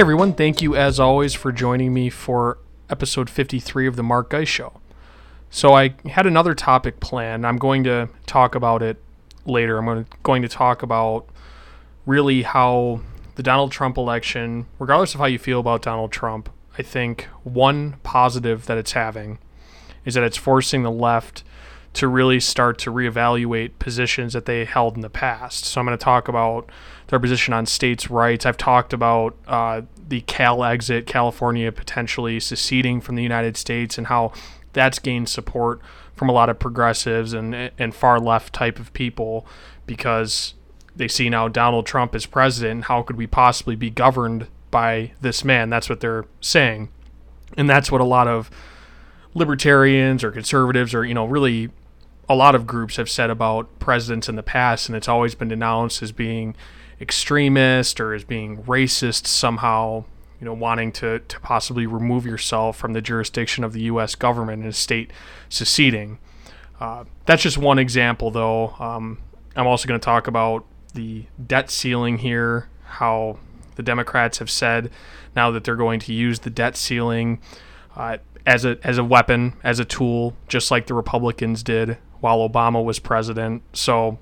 Everyone, thank you as always for joining me for episode 53 of the Mark Guy Show. So I had another topic planned. I'm going to talk about it later. I'm going to talk about really how the Donald Trump election, regardless of how you feel about Donald Trump, I think one positive that it's having is that it's forcing the left to really start to reevaluate positions that they held in the past. So I'm going to talk about their position on states' rights. I've talked about uh, the Calexit, California potentially seceding from the United States, and how that's gained support from a lot of progressives and and far left type of people because they see now Donald Trump as president. How could we possibly be governed by this man? That's what they're saying, and that's what a lot of libertarians or conservatives or you know really a lot of groups have said about presidents in the past, and it's always been denounced as being extremist or as being racist somehow. You know, wanting to, to possibly remove yourself from the jurisdiction of the U.S. government and a state seceding. Uh, that's just one example, though. Um, I'm also going to talk about the debt ceiling here, how the Democrats have said now that they're going to use the debt ceiling uh, as a as a weapon, as a tool, just like the Republicans did while Obama was president. So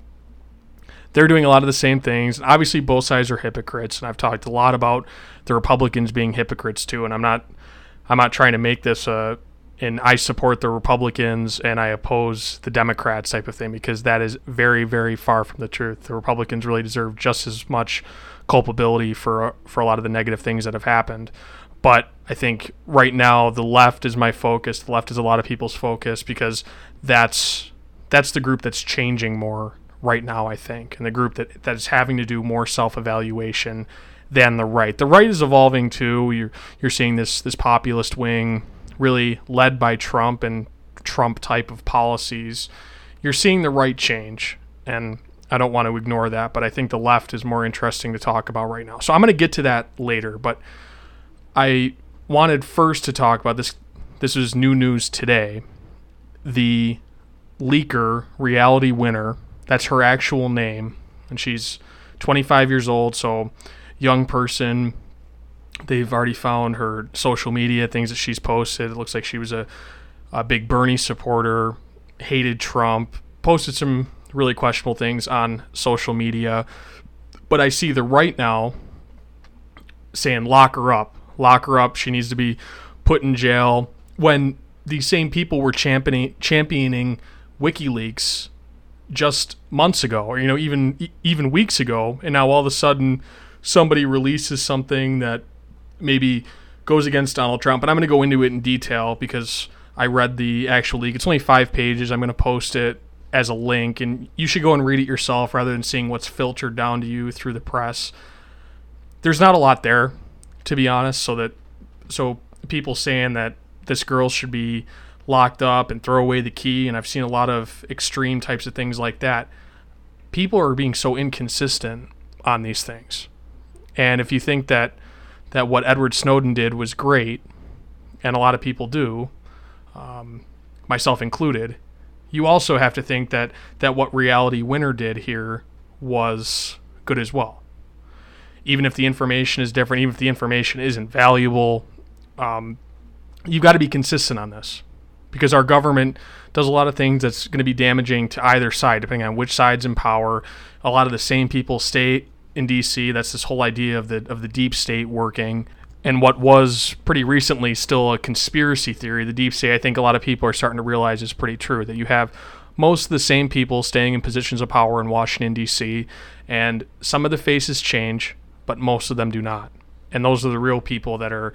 they're doing a lot of the same things. Obviously, both sides are hypocrites, and I've talked a lot about the Republicans being hypocrites too. And I'm not, I'm not trying to make this a, and I support the Republicans and I oppose the Democrats type of thing because that is very, very far from the truth. The Republicans really deserve just as much culpability for for a lot of the negative things that have happened. But I think right now the left is my focus. The left is a lot of people's focus because that's that's the group that's changing more right now, I think, and the group that, that is having to do more self evaluation than the right. The right is evolving too. You're, you're seeing this, this populist wing really led by Trump and Trump type of policies. You're seeing the right change, and I don't want to ignore that, but I think the left is more interesting to talk about right now. So I'm going to get to that later, but I wanted first to talk about this. This is new news today. The leaker Reality Winner that's her actual name, and she's 25 years old, so young person. They've already found her social media things that she's posted. It looks like she was a, a big Bernie supporter, hated Trump, posted some really questionable things on social media. But I see the right now saying lock her up, lock her up. She needs to be put in jail. When these same people were championing championing WikiLeaks just months ago or you know even even weeks ago and now all of a sudden somebody releases something that maybe goes against Donald Trump and I'm going to go into it in detail because I read the actual leak. It's only 5 pages. I'm going to post it as a link and you should go and read it yourself rather than seeing what's filtered down to you through the press. There's not a lot there to be honest so that so people saying that this girl should be locked up and throw away the key. And I've seen a lot of extreme types of things like that. People are being so inconsistent on these things. And if you think that that what Edward Snowden did was great, and a lot of people do, um, myself included, you also have to think that that what Reality Winner did here was good as well. Even if the information is different, even if the information isn't valuable, um, you've got to be consistent on this because our government does a lot of things that's going to be damaging to either side, depending on which side's in power. A lot of the same people stay in D.C. That's this whole idea of the of the deep state working, and what was pretty recently still a conspiracy theory. The deep state, I think, a lot of people are starting to realize is pretty true. That you have most of the same people staying in positions of power in Washington D.C. and some of the faces change, but most of them do not. And those are the real people that are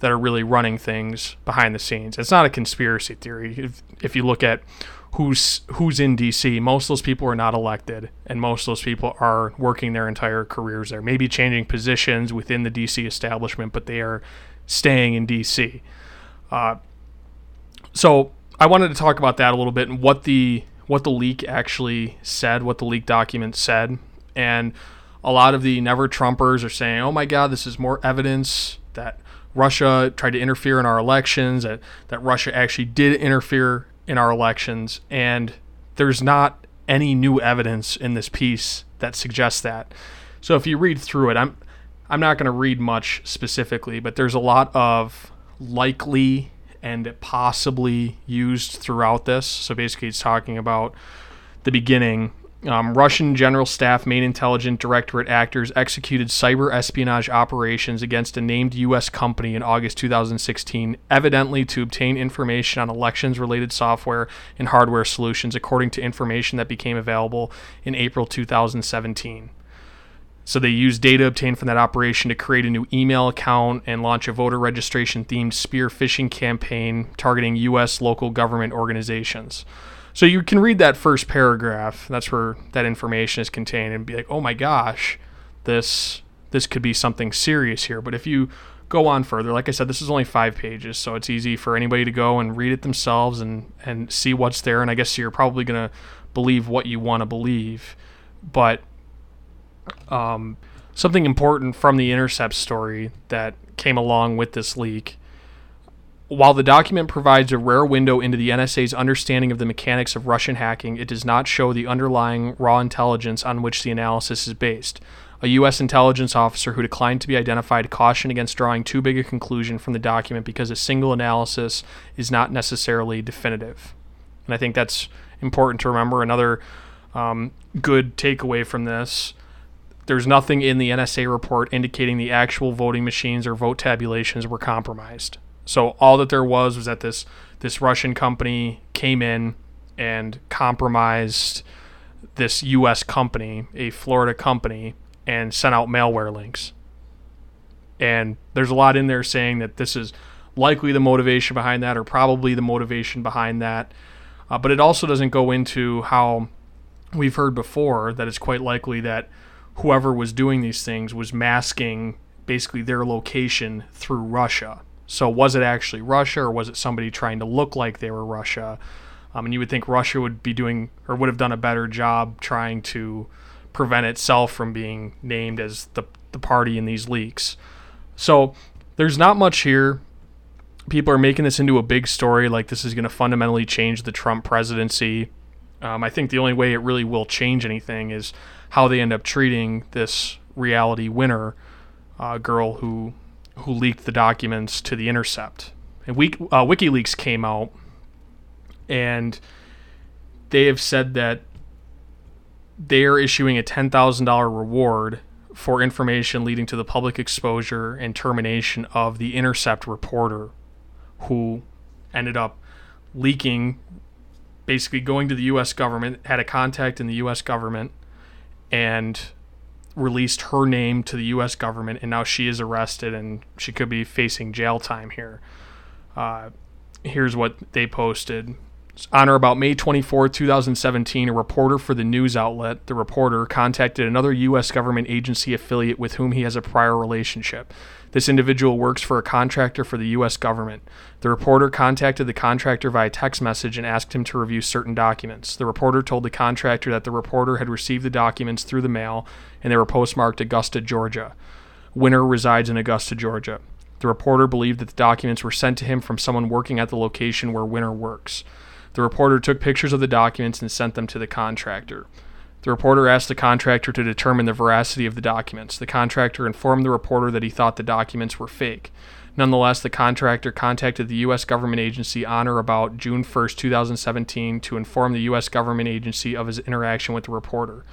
that are really running things behind the scenes. It's not a conspiracy theory. If, if you look at who's who's in DC, most of those people are not elected, and most of those people are working their entire careers there. Maybe changing positions within the DC establishment, but they are staying in DC. Uh, so I wanted to talk about that a little bit and what the what the leak actually said, what the leak document said, and a lot of the never Trumpers are saying, "Oh my God, this is more evidence that Russia tried to interfere in our elections, that, that Russia actually did interfere in our elections, and there's not any new evidence in this piece that suggests that. So if you read through it, I'm I'm not going to read much specifically, but there's a lot of likely and possibly used throughout this. So basically, it's talking about the beginning. Um, Russian General Staff Main Intelligence Directorate actors executed cyber espionage operations against a named U.S. company in August 2016, evidently to obtain information on elections related software and hardware solutions, according to information that became available in April 2017. So they used data obtained from that operation to create a new email account and launch a voter registration themed spear phishing campaign targeting U.S. local government organizations. So you can read that first paragraph. That's where that information is contained, and be like, "Oh my gosh, this this could be something serious here." But if you go on further, like I said, this is only five pages, so it's easy for anybody to go and read it themselves and and see what's there. And I guess you're probably gonna believe what you want to believe, but um, something important from the Intercept story that came along with this leak. While the document provides a rare window into the NSA's understanding of the mechanics of Russian hacking, it does not show the underlying raw intelligence on which the analysis is based. A U.S. intelligence officer who declined to be identified cautioned against drawing too big a conclusion from the document because a single analysis is not necessarily definitive. And I think that's important to remember. Another um, good takeaway from this there's nothing in the NSA report indicating the actual voting machines or vote tabulations were compromised. So all that there was was that this this Russian company came in and compromised this U.S. company, a Florida company, and sent out malware links. And there's a lot in there saying that this is likely the motivation behind that, or probably the motivation behind that. Uh, but it also doesn't go into how we've heard before that it's quite likely that whoever was doing these things was masking basically their location through Russia. So was it actually Russia or was it somebody trying to look like they were Russia? Um, and you would think Russia would be doing or would have done a better job trying to prevent itself from being named as the, the party in these leaks. So there's not much here. People are making this into a big story like this is going to fundamentally change the Trump presidency. Um, I think the only way it really will change anything is how they end up treating this Reality Winner uh, girl who who leaked the documents to the Intercept. And we, uh, WikiLeaks came out, and they have said that they are issuing a ten thousand dollar reward for information leading to the public exposure and termination of the Intercept reporter, who ended up leaking, basically going to the U.S. government, had a contact in the U.S. government, and released her name to the U.S. government, and now she is arrested and she could be facing jail time here. Uh, here's what they posted. On or about May 24, 2017, a reporter for the news outlet, The Reporter, contacted another U.S. government agency affiliate with whom he has a prior relationship. This individual works for a contractor for the U.S. government. The reporter contacted the contractor via text message and asked him to review certain documents. The reporter told the contractor that the reporter had received the documents through the mail and they were postmarked Augusta, Georgia. Winner resides in Augusta, Georgia. The reporter believed that the documents were sent to him from someone working at the location where Winner works. The reporter took pictures of the documents and sent them to the contractor. The reporter asked the contractor to determine the veracity of the documents. The contractor informed the reporter that he thought the documents were fake. Nonetheless, the contractor contacted the U.S. government agency on or about June 1, 2017, to inform the U.S. government agency of his interaction with the reporter.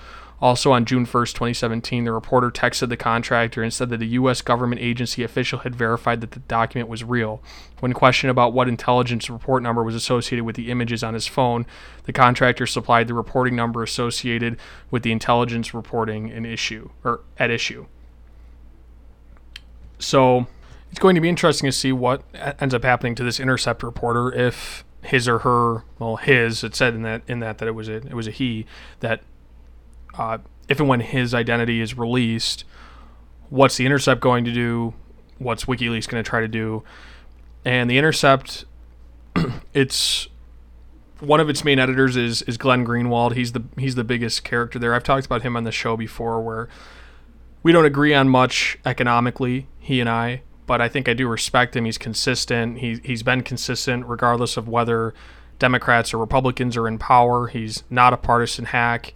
Also, on June 1st, 2017, the reporter texted the contractor and said that a U.S. government agency official had verified that the document was real. When questioned about what intelligence report number was associated with the images on his phone, the contractor supplied the reporting number associated with the intelligence reporting in issue or at issue. So, it's going to be interesting to see what ends up happening to this Intercept reporter if his or her, well, his, it said in that in that that it was a it was a he that uh, if and when his identity is released, what's the Intercept going to do? What's WikiLeaks going to try to do? And the Intercept, it's one of its main editors is is Glenn Greenwald. He's the he's the biggest character there. I've talked about him on the show before, where we don't agree on much economically, he and I, but I think I do respect him. He's consistent. He he's been consistent regardless of whether Democrats or Republicans are in power. He's not a partisan hack.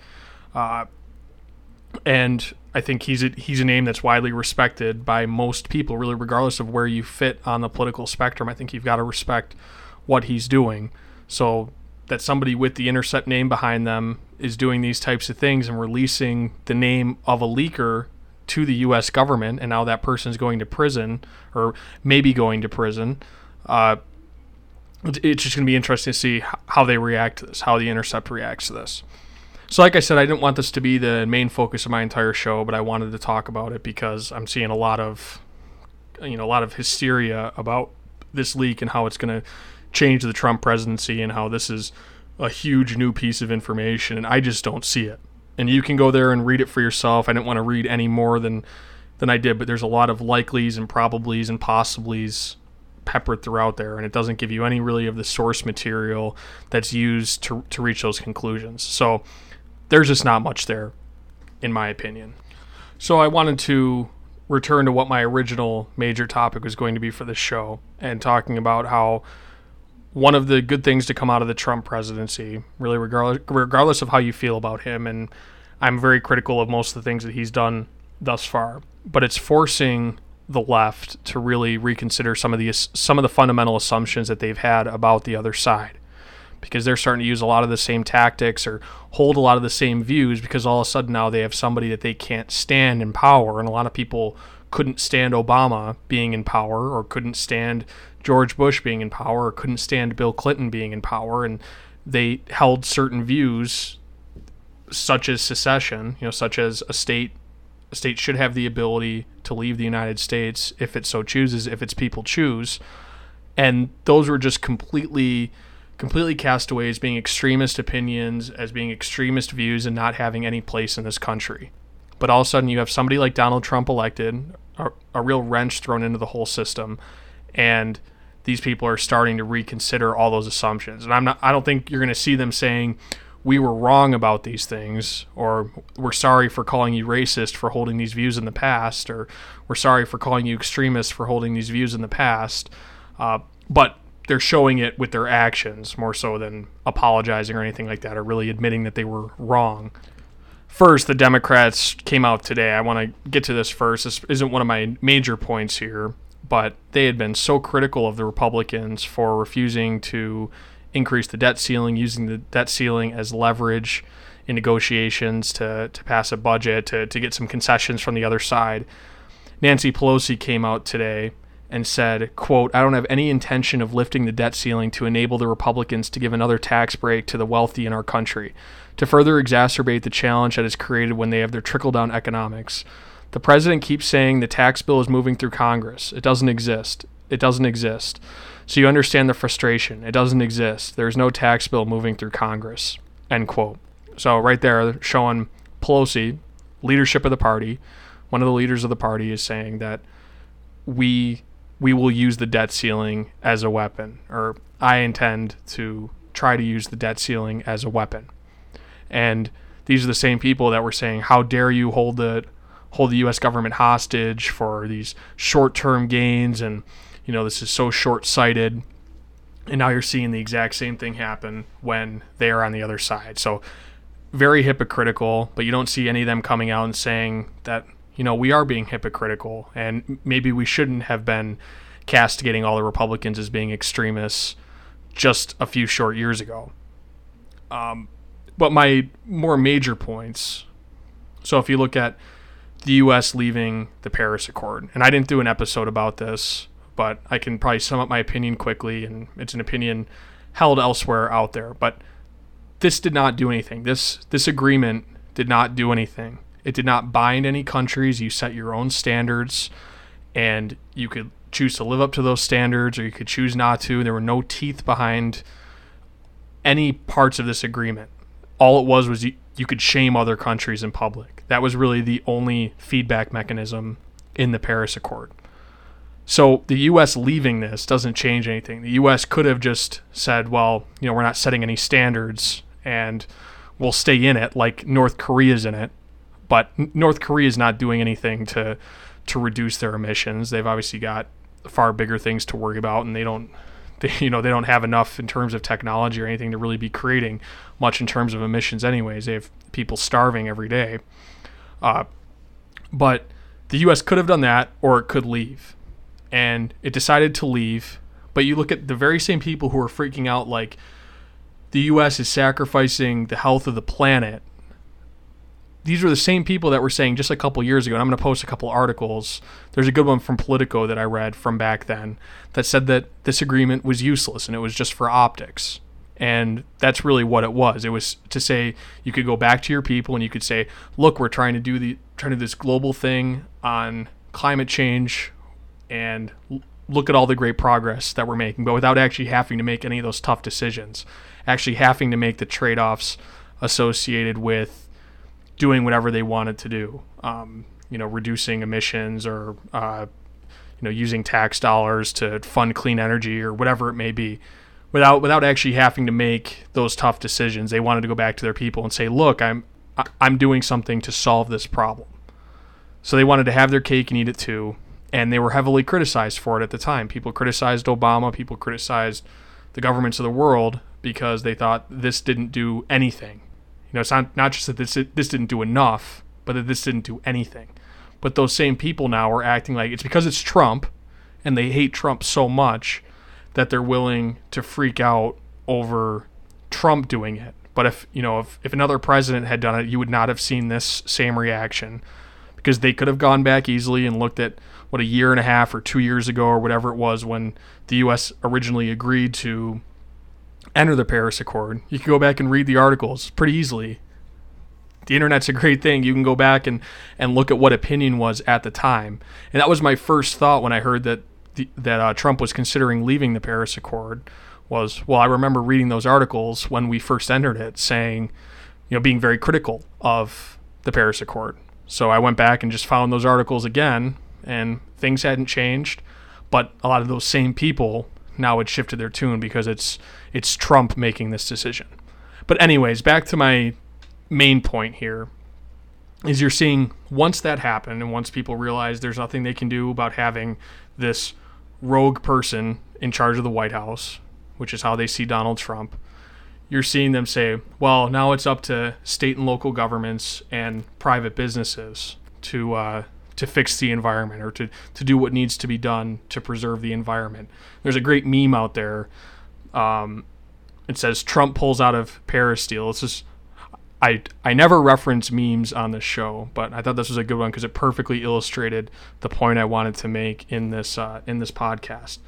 Uh, and I think he's a, he's a name that's widely respected by most people, really, regardless of where you fit on the political spectrum. I think you've got to respect what he's doing. So that somebody with the Intercept name behind them is doing these types of things and releasing the name of a leaker to the U.S. government, and now that person's going to prison or maybe going to prison. Uh, it's just going to be interesting to see how they react to this, how the Intercept reacts to this. So, like I said, I didn't want this to be the main focus of my entire show, but I wanted to talk about it because I'm seeing a lot of, you know, a lot of hysteria about this leak and how it's going to change the Trump presidency and how this is a huge new piece of information, and I just don't see it. And you can go there and read it for yourself. I didn't want to read any more than than I did, but there's a lot of likelies and probablys and possiblies peppered throughout there, and it doesn't give you any really of the source material that's used to to reach those conclusions. So there's just not much there, in my opinion. So I wanted to return to what my original major topic was going to be for this show and talking about how one of the good things to come out of the Trump presidency, really regardless regardless of how you feel about him and I'm very critical of most of the things that he's done thus far, but it's forcing the left to really reconsider some of the some of the fundamental assumptions that they've had about the other side because they're starting to use a lot of the same tactics or hold a lot of the same views because all of a sudden now they have somebody that they can't stand in power. And a lot of people couldn't stand Obama being in power or couldn't stand George Bush being in power or couldn't stand Bill Clinton being in power. And they held certain views such as secession, you know, such as a state a state should have the ability to leave the United States if it so chooses, if its people choose. And those were just completely completely cast away as being extremist opinions, as being extremist views, and not having any place in this country. But all of a sudden, you have somebody like Donald Trump elected, a, a real wrench thrown into the whole system, and these people are starting to reconsider all those assumptions. And I'm not. I don't think you're going to see them saying we were wrong about these things, or we're sorry for calling you racist for holding these views in the past, or we're sorry for calling you extremist for holding these views in the past. Uh, but they're showing it with their actions more so than apologizing or anything like that or really admitting that they were wrong. First, the Democrats came out today. I want to get to this first. This isn't one of my major points here, but they had been so critical of the Republicans for refusing to increase the debt ceiling, using the debt ceiling as leverage in negotiations to, to pass a budget, to, to get some concessions from the other side. Nancy Pelosi came out today and said, quote, I don't have any intention of lifting the debt ceiling to enable the Republicans to give another tax break to the wealthy in our country, to further exacerbate the challenge that is created when they have their trickle down economics. The president keeps saying the tax bill is moving through Congress. It doesn't exist. It doesn't exist. So you understand the frustration. It doesn't exist. There's no tax bill moving through Congress. End quote. So right there showing Pelosi, leadership of the party, one of the leaders of the party is saying that we we will use the debt ceiling as a weapon, or I intend to try to use the debt ceiling as a weapon. And these are the same people that were saying, "How dare you hold the hold the U.S. government hostage for these short-term gains?" And you know, this is so short-sighted. And now you're seeing the exact same thing happen when they are on the other side. So very hypocritical, but you don't see any of them coming out and saying that you know, we are being hypocritical, and maybe we shouldn't have been castigating all the Republicans as being extremists just a few short years ago. Um, but my more major points so if you look at the U.S. leaving the Paris Accord, and I didn't do an episode about this, but I can probably sum up my opinion quickly, and it's an opinion held elsewhere out there. But this did not do anything. This this agreement did not do anything. It did not bind any countries. You set your own standards, and you could choose to live up to those standards, or you could choose not to. There were no teeth behind any parts of this agreement. All it was was you, you could shame other countries in public. That was really the only feedback mechanism in the Paris Accord. So the U.S. leaving this doesn't change anything. The U.S. could have just said, well, you know, we're not setting any standards and we'll stay in it like North Korea's in it but North Korea is not doing anything to to reduce their emissions. They've obviously got far bigger things to worry about, and they don't. They, you know they don't have enough in terms of technology or anything to really be creating much in terms of emissions anyways they have people starving every day uh, But the U.S. could have done that, or it could leave, and it decided to leave. But you look at the very same people who are freaking out, like the U.S. is sacrificing the health of the planet. These are the same people that were saying just a couple years ago, and I'm going to post a couple articles. There's a good one from Politico that I read from back then that said that this agreement was useless and it was just for optics. And that's really what it was. It was to say you could go back to your people and you could say, "Look, we're trying to do the trying to do this global thing on climate change, and look at all the great progress that we're making," but without actually having to make any of those tough decisions, actually having to make the trade-offs associated with doing whatever they wanted to do. Um, you know, reducing emissions or uh, you know using tax dollars to fund clean energy or whatever it may be without without actually having to make those tough decisions. They wanted to go back to their people and say, "Look, I'm I'm doing something to solve this problem." So they wanted to have their cake and eat it too, and they were heavily criticized for it at the time. People criticized Obama, people criticized the governments of the world because they thought this didn't do anything. Know, it's not not just that this this didn't do enough, but that this didn't do anything. But those same people now are acting like it's because it's Trump and they hate Trump so much that they're willing to freak out over Trump doing it. But if you know if, if another president had done it, you would not have seen this same reaction because they could have gone back easily and looked at what a year and a half or two years ago or whatever it was when the U.S. originally agreed to enter the Paris Accord. You can go back and read the articles pretty easily. The internet's a great thing. You can go back and, and look at what opinion was at the time. And that was my first thought when I heard that the, that uh, Trump was considering leaving the Paris Accord was well, I remember reading those articles when we first entered it, saying, you know, being very critical of the Paris Accord. So I went back and just found those articles again, and things hadn't changed, but a lot of those same people now had shifted their tune because it's it's Trump making this decision. But anyways, back to my main point here is you're seeing once that happened and once people realize there's nothing they can do about having this rogue person in charge of the White House, which is how they see Donald Trump, you're seeing them say, well, now it's up to state and local governments and private businesses to uh, to fix the environment or to, to do what needs to be done to preserve the environment. There's a great meme out there. Um, it says Trump pulls out of Paris deal. It's just I I never reference memes on this show, but I thought this was a good one because it perfectly illustrated the point I wanted to make in this uh, in this podcast.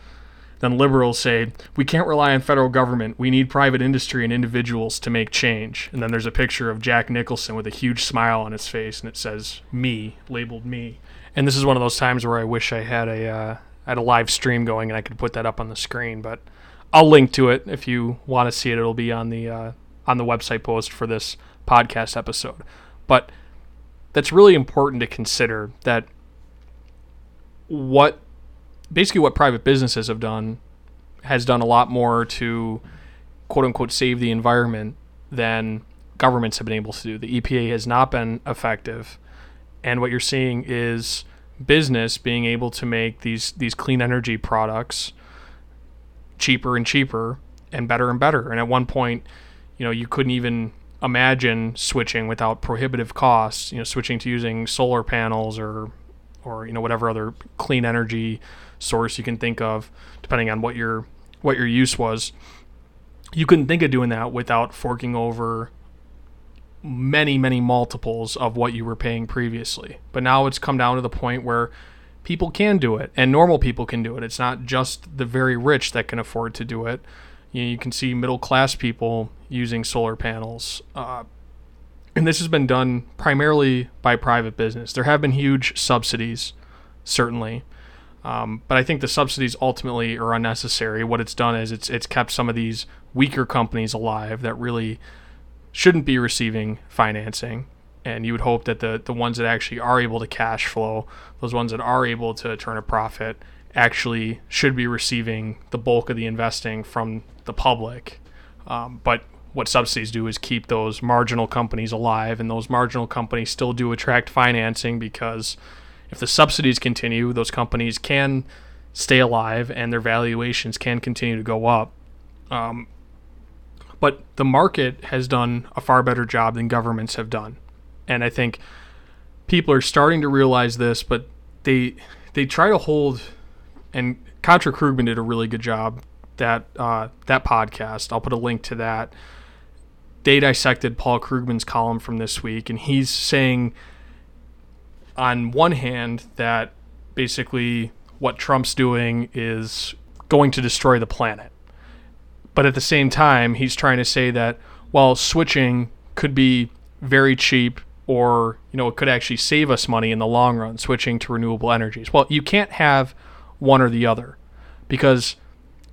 Then liberals say we can't rely on federal government. We need private industry and individuals to make change. And then there's a picture of Jack Nicholson with a huge smile on his face, and it says "me" labeled "me." And this is one of those times where I wish I had a uh, had a live stream going and I could put that up on the screen, but I'll link to it if you want to see it. It'll be on the uh, on the website post for this podcast episode. But that's really important to consider that what basically what private businesses have done has done a lot more to quote unquote save the environment than governments have been able to do. The EPA has not been effective. And what you're seeing is business being able to make these these clean energy products cheaper and cheaper and better and better. And at one point, you know, you couldn't even imagine switching without prohibitive costs. You know, switching to using solar panels or or you know whatever other clean energy source you can think of, depending on what your what your use was. You couldn't think of doing that without forking over many many multiples of what you were paying previously. But now it's come down to the point where people can do it and normal people can do it. It's not just the very rich that can afford to do it. You, know, you can see middle class people using solar panels. Uh, and this has been done primarily by private business. There have been huge subsidies, certainly. Um, but I think the subsidies ultimately are unnecessary. What it's done is it's it's kept some of these weaker companies alive that really shouldn't be receiving financing. And you would hope that the, the ones that actually are able to cash flow, those ones that are able to turn a profit, actually should be receiving the bulk of the investing from the public. Um, but what subsidies do is keep those marginal companies alive, and those marginal companies still do attract financing because if the subsidies continue, those companies can stay alive and their valuations can continue to go up. Um, but the market has done a far better job than governments have done. And I think people are starting to realize this, but they they try to hold and Contra Krugman did a really good job that uh, that podcast. I'll put a link to that. They dissected Paul Krugman's column from this week, and he's saying, on one hand, that basically what Trump's doing is going to destroy the planet. But at the same time, he's trying to say that while switching could be very cheap or you know it could actually save us money in the long run switching to renewable energies. Well, you can't have one or the other because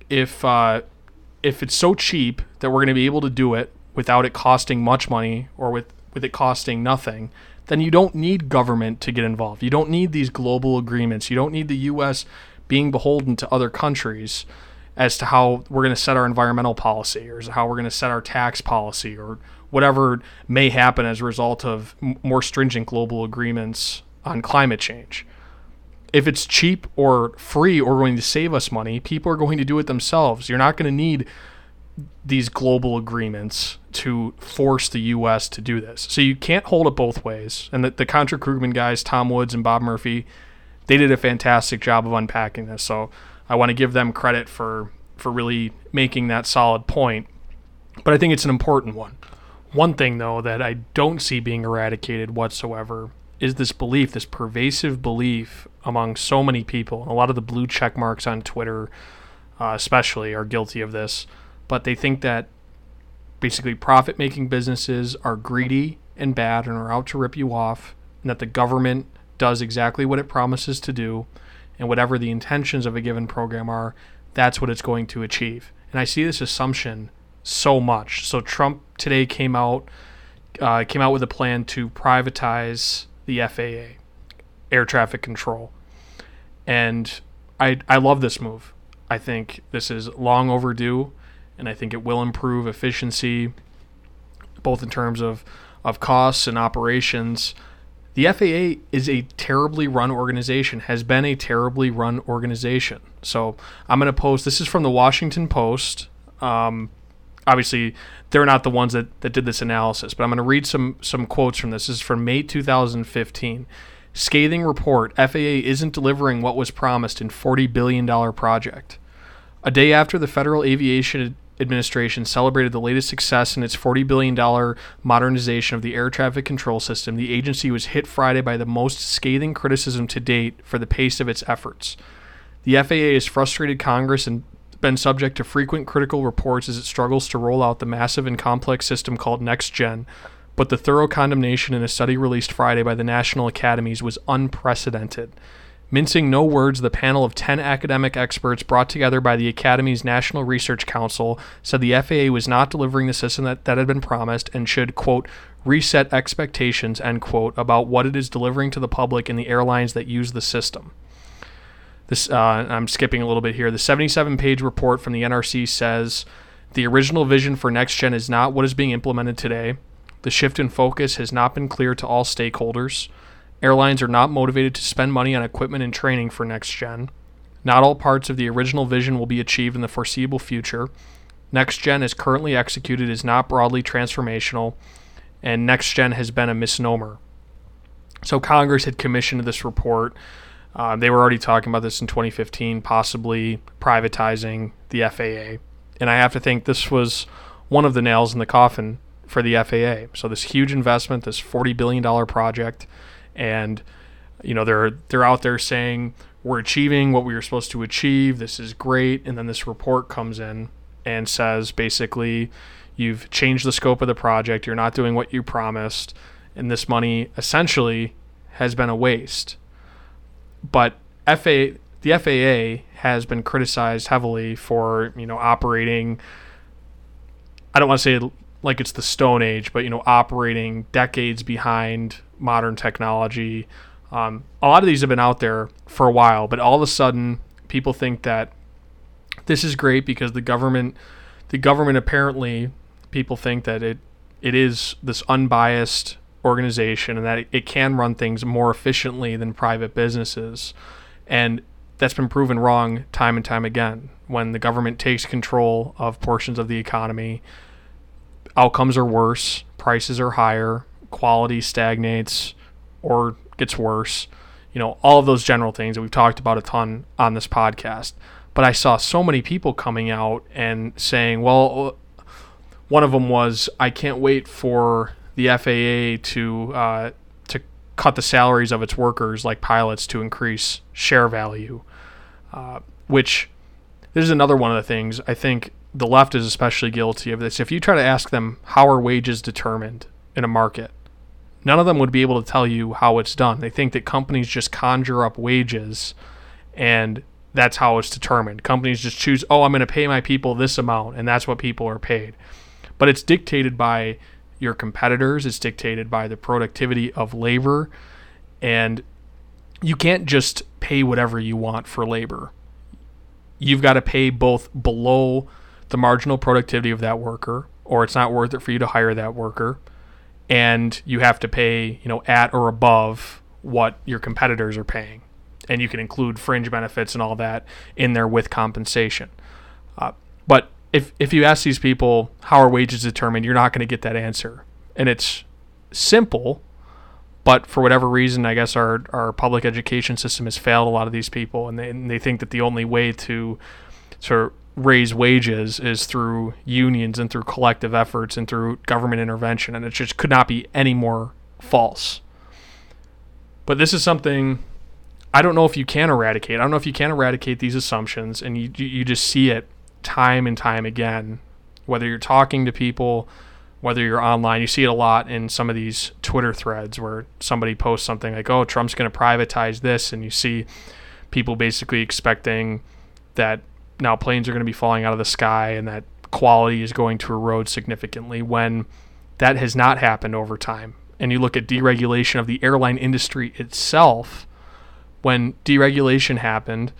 if uh, if it's so cheap that we're going to be able to do it without it costing much money or with with it costing nothing, then you don't need government to get involved. You don't need these global agreements. You don't need the U.S. being beholden to other countries as to how we're going to set our environmental policy or how we're going to set our tax policy or whatever may happen as a result of more stringent global agreements on climate change. If it's cheap or free or going to save us money, people are going to do it themselves. You're not going to need these global agreements to force the U.S. to do this. So you can't hold it both ways. And the, the Contra Krugman guys, Tom Woods and Bob Murphy, they did a fantastic job of unpacking this. So I want to give them credit for for really making that solid point. But I think it's an important one. One thing, though, that I don't see being eradicated whatsoever is this belief, this pervasive belief among so many people. A lot of the blue check marks on Twitter, uh, especially, are guilty of this. But they think that basically profit making businesses are greedy and bad and are out to rip you off, and that the government does exactly what it promises to do, and whatever the intentions of a given program are, that's what it's going to achieve. And I see this assumption so much. So Trump today came out uh, came out with a plan to privatize the FAA, air traffic control, and I I love this move. I think this is long overdue, and I think it will improve efficiency, both in terms of of costs and operations. The FAA is a terribly run organization, has been a terribly run organization. So I'm going to post this is from the Washington Post. Um, obviously they're not the ones that, that did this analysis, but I'm going to read some some quotes from this. This is from May 2015. Scathing report: FAA isn't delivering what was promised in 40 billion dollar project. A day after the Federal Aviation Administration celebrated the latest success in its $40 billion modernization of the air traffic control system, the agency was hit Friday by the most scathing criticism to date for the pace of its efforts. The FAA has frustrated Congress and been subject to frequent critical reports as it struggles to roll out the massive and complex system called NextGen, but the thorough condemnation in a study released Friday by the National Academies was unprecedented. Mincing no words, the panel of 10 academic experts brought together by the Academy's National Research Council said the FAA was not delivering the system that, that had been promised and should, quote, reset expectations, end quote, about what it is delivering to the public and the airlines that use the system. This uh, I'm skipping a little bit here. The 77 page report from the NRC says the original vision for NextGen is not what is being implemented today. The shift in focus has not been clear to all stakeholders. Airlines are not motivated to spend money on equipment and training for NextGen. Not all parts of the original vision will be achieved in the foreseeable future. NextGen, as currently executed, is not broadly transformational, and NextGen has been a misnomer. So Congress had commissioned this report uh, they were already talking about this in 2015, possibly privatizing the FAA. And I have to think this was one of the nails in the coffin for the FAA. So this huge investment, this $40 billion project, and you know they're they're out there saying we're achieving what we were supposed to achieve. This is great, and then this report comes in and says basically you've changed the scope of the project. You're not doing what you promised, and this money essentially has been a waste but FA the FAA has been criticized heavily for you know operating. I don't want to say like it's the Stone Age, but you know operating decades behind modern technology. Um, a lot of these have been out there for a while, but all of a sudden people think that this is great because the government, the government apparently, people think that it it is this unbiased organization and that it can run things more efficiently than private businesses. And that's been proven wrong time and time again. When the government takes control of portions of the economy, outcomes are worse, prices are higher, quality stagnates, or gets worse. You know, all of those general things that we've talked about a ton on this podcast. But I saw so many people coming out and saying, well, one of them was, I can't wait for the FAA to uh, to cut the salaries of its workers, like pilots, to increase share value. Uh, which this is another one of the things I think the left is especially guilty of this. If you try to ask them how are wages determined in a market, none of them would be able to tell you how it's done. They think that companies just conjure up wages and that's how it's determined. Companies just choose, oh, I'm going to pay my people this amount, and that's what people are paid. But it's dictated by your competitors, it's dictated by the productivity of labor, and you can't just pay whatever you want for labor. You've got to pay both below the marginal productivity of that worker, or it's not worth it for you to hire that worker, and you have to pay, you know, at or above what your competitors are paying and you can include fringe benefits and all that in there with compensation. Uh, but if if you ask these people how are wages determined, you're not going to get that answer, and it's simple. But for whatever reason, I guess our, our public education system has failed a lot of these people, and they, and they think that the only way to sort of raise wages is through unions and through collective efforts and through government intervention, and it just could not be any more false. But this is something I don't know if you can eradicate. I don't know if you can eradicate these assumptions, and you you just see it time and time again. Whether you're talking to people, whether you're online, you see it a lot in some of these Twitter threads where somebody posts something like, "Oh, Trump's going to privatize this," and you see people basically expecting that now planes are going to be falling out of the sky and that quality is going to erode significantly when that has not happened over time. And you look at deregulation of the airline industry itself when deregulation happened,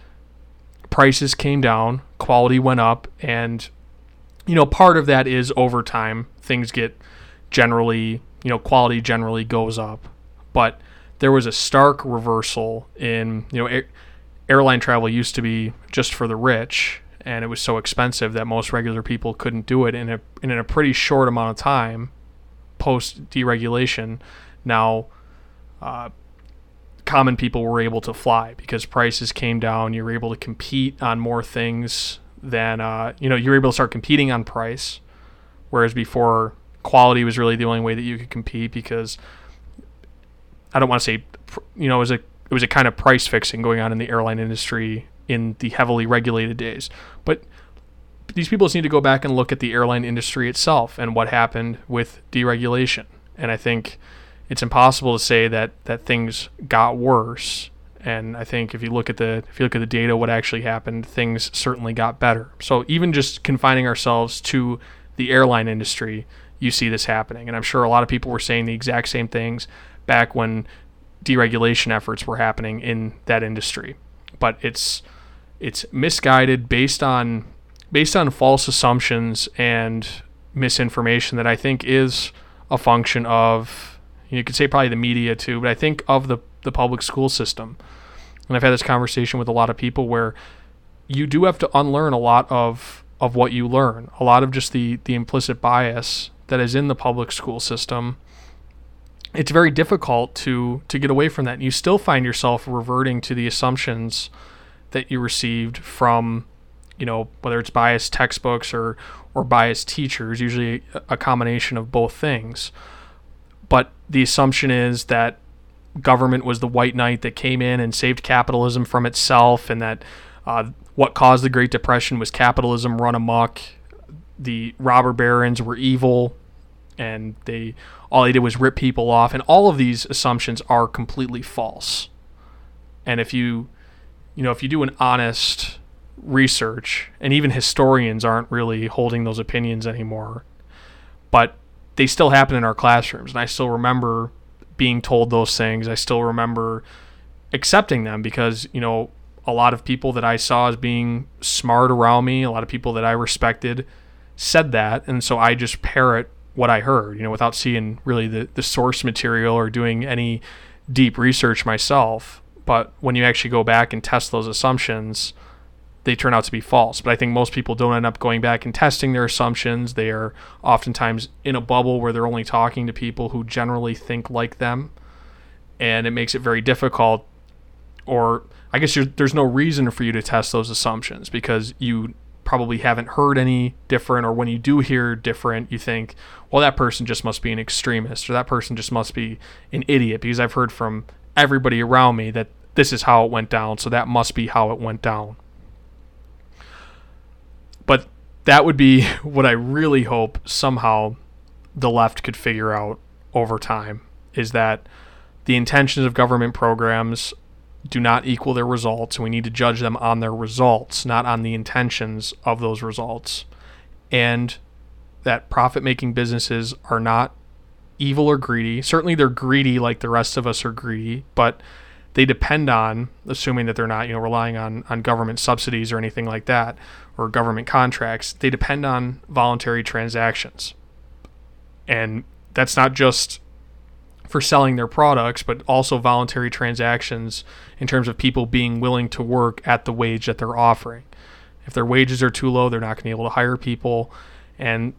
prices came down, quality went up, and you know, part of that is over time things get generally, you know, quality generally goes up. But there was a stark reversal in, you know, air, airline travel used to be just for the rich and it was so expensive that most regular people couldn't do it in a in a pretty short amount of time post deregulation. Now uh, common people were able to fly because prices came down. You were able to compete on more things than uh, you know. You were able to start competing on price, whereas before quality was really the only way that you could compete because I don't want to say you know was a it was a kind of price fixing going on in the airline industry in the heavily regulated days, but these people just need to go back and look at the airline industry itself and what happened with deregulation. And I think it's impossible to say that that things got worse. And I think if you look at the if you look at the data, what actually happened, things certainly got better. So even just confining ourselves to the airline industry, you see this happening. And I'm sure a lot of people were saying the exact same things back when deregulation efforts were happening in that industry. But it's it's misguided based on based on false assumptions and misinformation that I think is a function of you could say probably the media too, but I think of the the public school system. And I've had this conversation with a lot of people where you do have to unlearn a lot of of what you learn, a lot of just the the implicit bias that is in the public school system. It's very difficult to to get away from that. And you still find yourself reverting to the assumptions that you received from, you know, whether it's biased textbooks or or biased teachers, usually a combination of both things but the assumption is that government was the white knight that came in and saved capitalism from itself, and that uh, what caused the Great Depression was capitalism run amok. The robber barons were evil, and they all they did was rip people off. And all of these assumptions are completely false. And if you, you know, if you do an honest research, and even historians aren't really holding those opinions anymore, but they still happen in our classrooms. And I still remember being told those things. I still remember accepting them because, you know, a lot of people that I saw as being smart around me, a lot of people that I respected said that. And so I just parrot what I heard, you know, without seeing really the, the source material or doing any deep research myself. But when you actually go back and test those assumptions, they turn out to be false. But I think most people don't end up going back and testing their assumptions. They are oftentimes in a bubble where they're only talking to people who generally think like them. and it makes it very difficult or I guess there's no reason for you to test those assumptions because you probably haven't heard any different, or when you do hear different, you think, well, that person just must be an extremist, or that person just must be an idiot because I've heard from everybody around me that this is how it went down, so that must be how it went down. But that would be what I really hope somehow the left could figure out over time is that the intentions of government programs do not equal their results, we need to judge them on their results, not on the intentions of those results. And that profit making businesses are not evil or greedy. Certainly, they're greedy like the rest of us are greedy, but they depend on, assuming that they're not, you know, relying on, on government subsidies or anything like that, or government contracts, they depend on voluntary transactions. And that's not just for selling their products, but also voluntary transactions in terms of people being willing to work at the wage that they're offering. If their wages are too low, they're not going to be able to hire people. And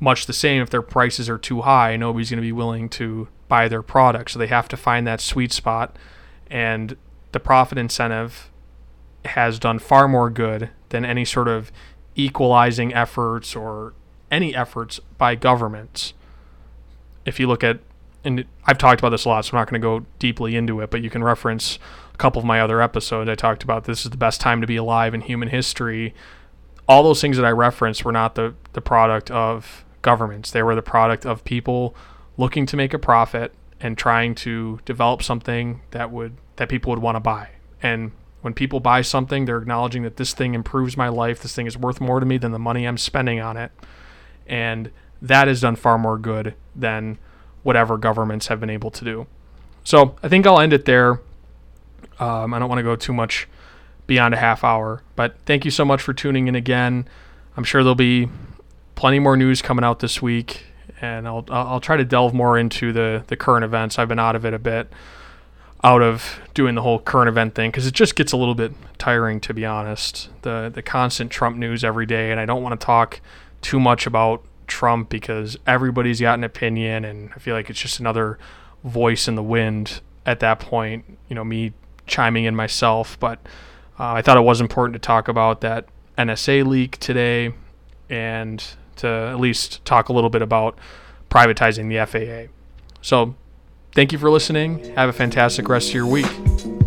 much the same, if their prices are too high, nobody's going to be willing to buy their product. So they have to find that sweet spot. And the profit incentive has done far more good than any sort of equalizing efforts or any efforts by governments. If you look at and I've talked about this a lot, so I'm not going to go deeply into it, but you can reference a couple of my other episodes. I talked about this is the best time to be alive in human history. All those things that I referenced were not the, the product of governments, they were the product of people looking to make a profit and trying to develop something that would that people would want to buy. And when people buy something, they're acknowledging that this thing improves my life, this thing is worth more to me than the money I'm spending on it. And that has done far more good than whatever governments have been able to do. So I think I'll end it there. Um, I don't want to go too much beyond a half hour, but thank you so much for tuning in again. I'm sure there'll be plenty more news coming out this week, and I'll I'll try to delve more into the the current events. I've been out of it a bit, out of doing the whole current event thing because it just gets a little bit tiring to be honest. The the constant Trump news every day, and I don't want to talk too much about Trump because everybody's got an opinion, and I feel like it's just another voice in the wind at that point. You know, me chiming in myself, but uh, I thought it was important to talk about that NSA leak today, and to at least talk a little bit about privatizing the FAA. So, thank you for listening. Have a fantastic rest of your week.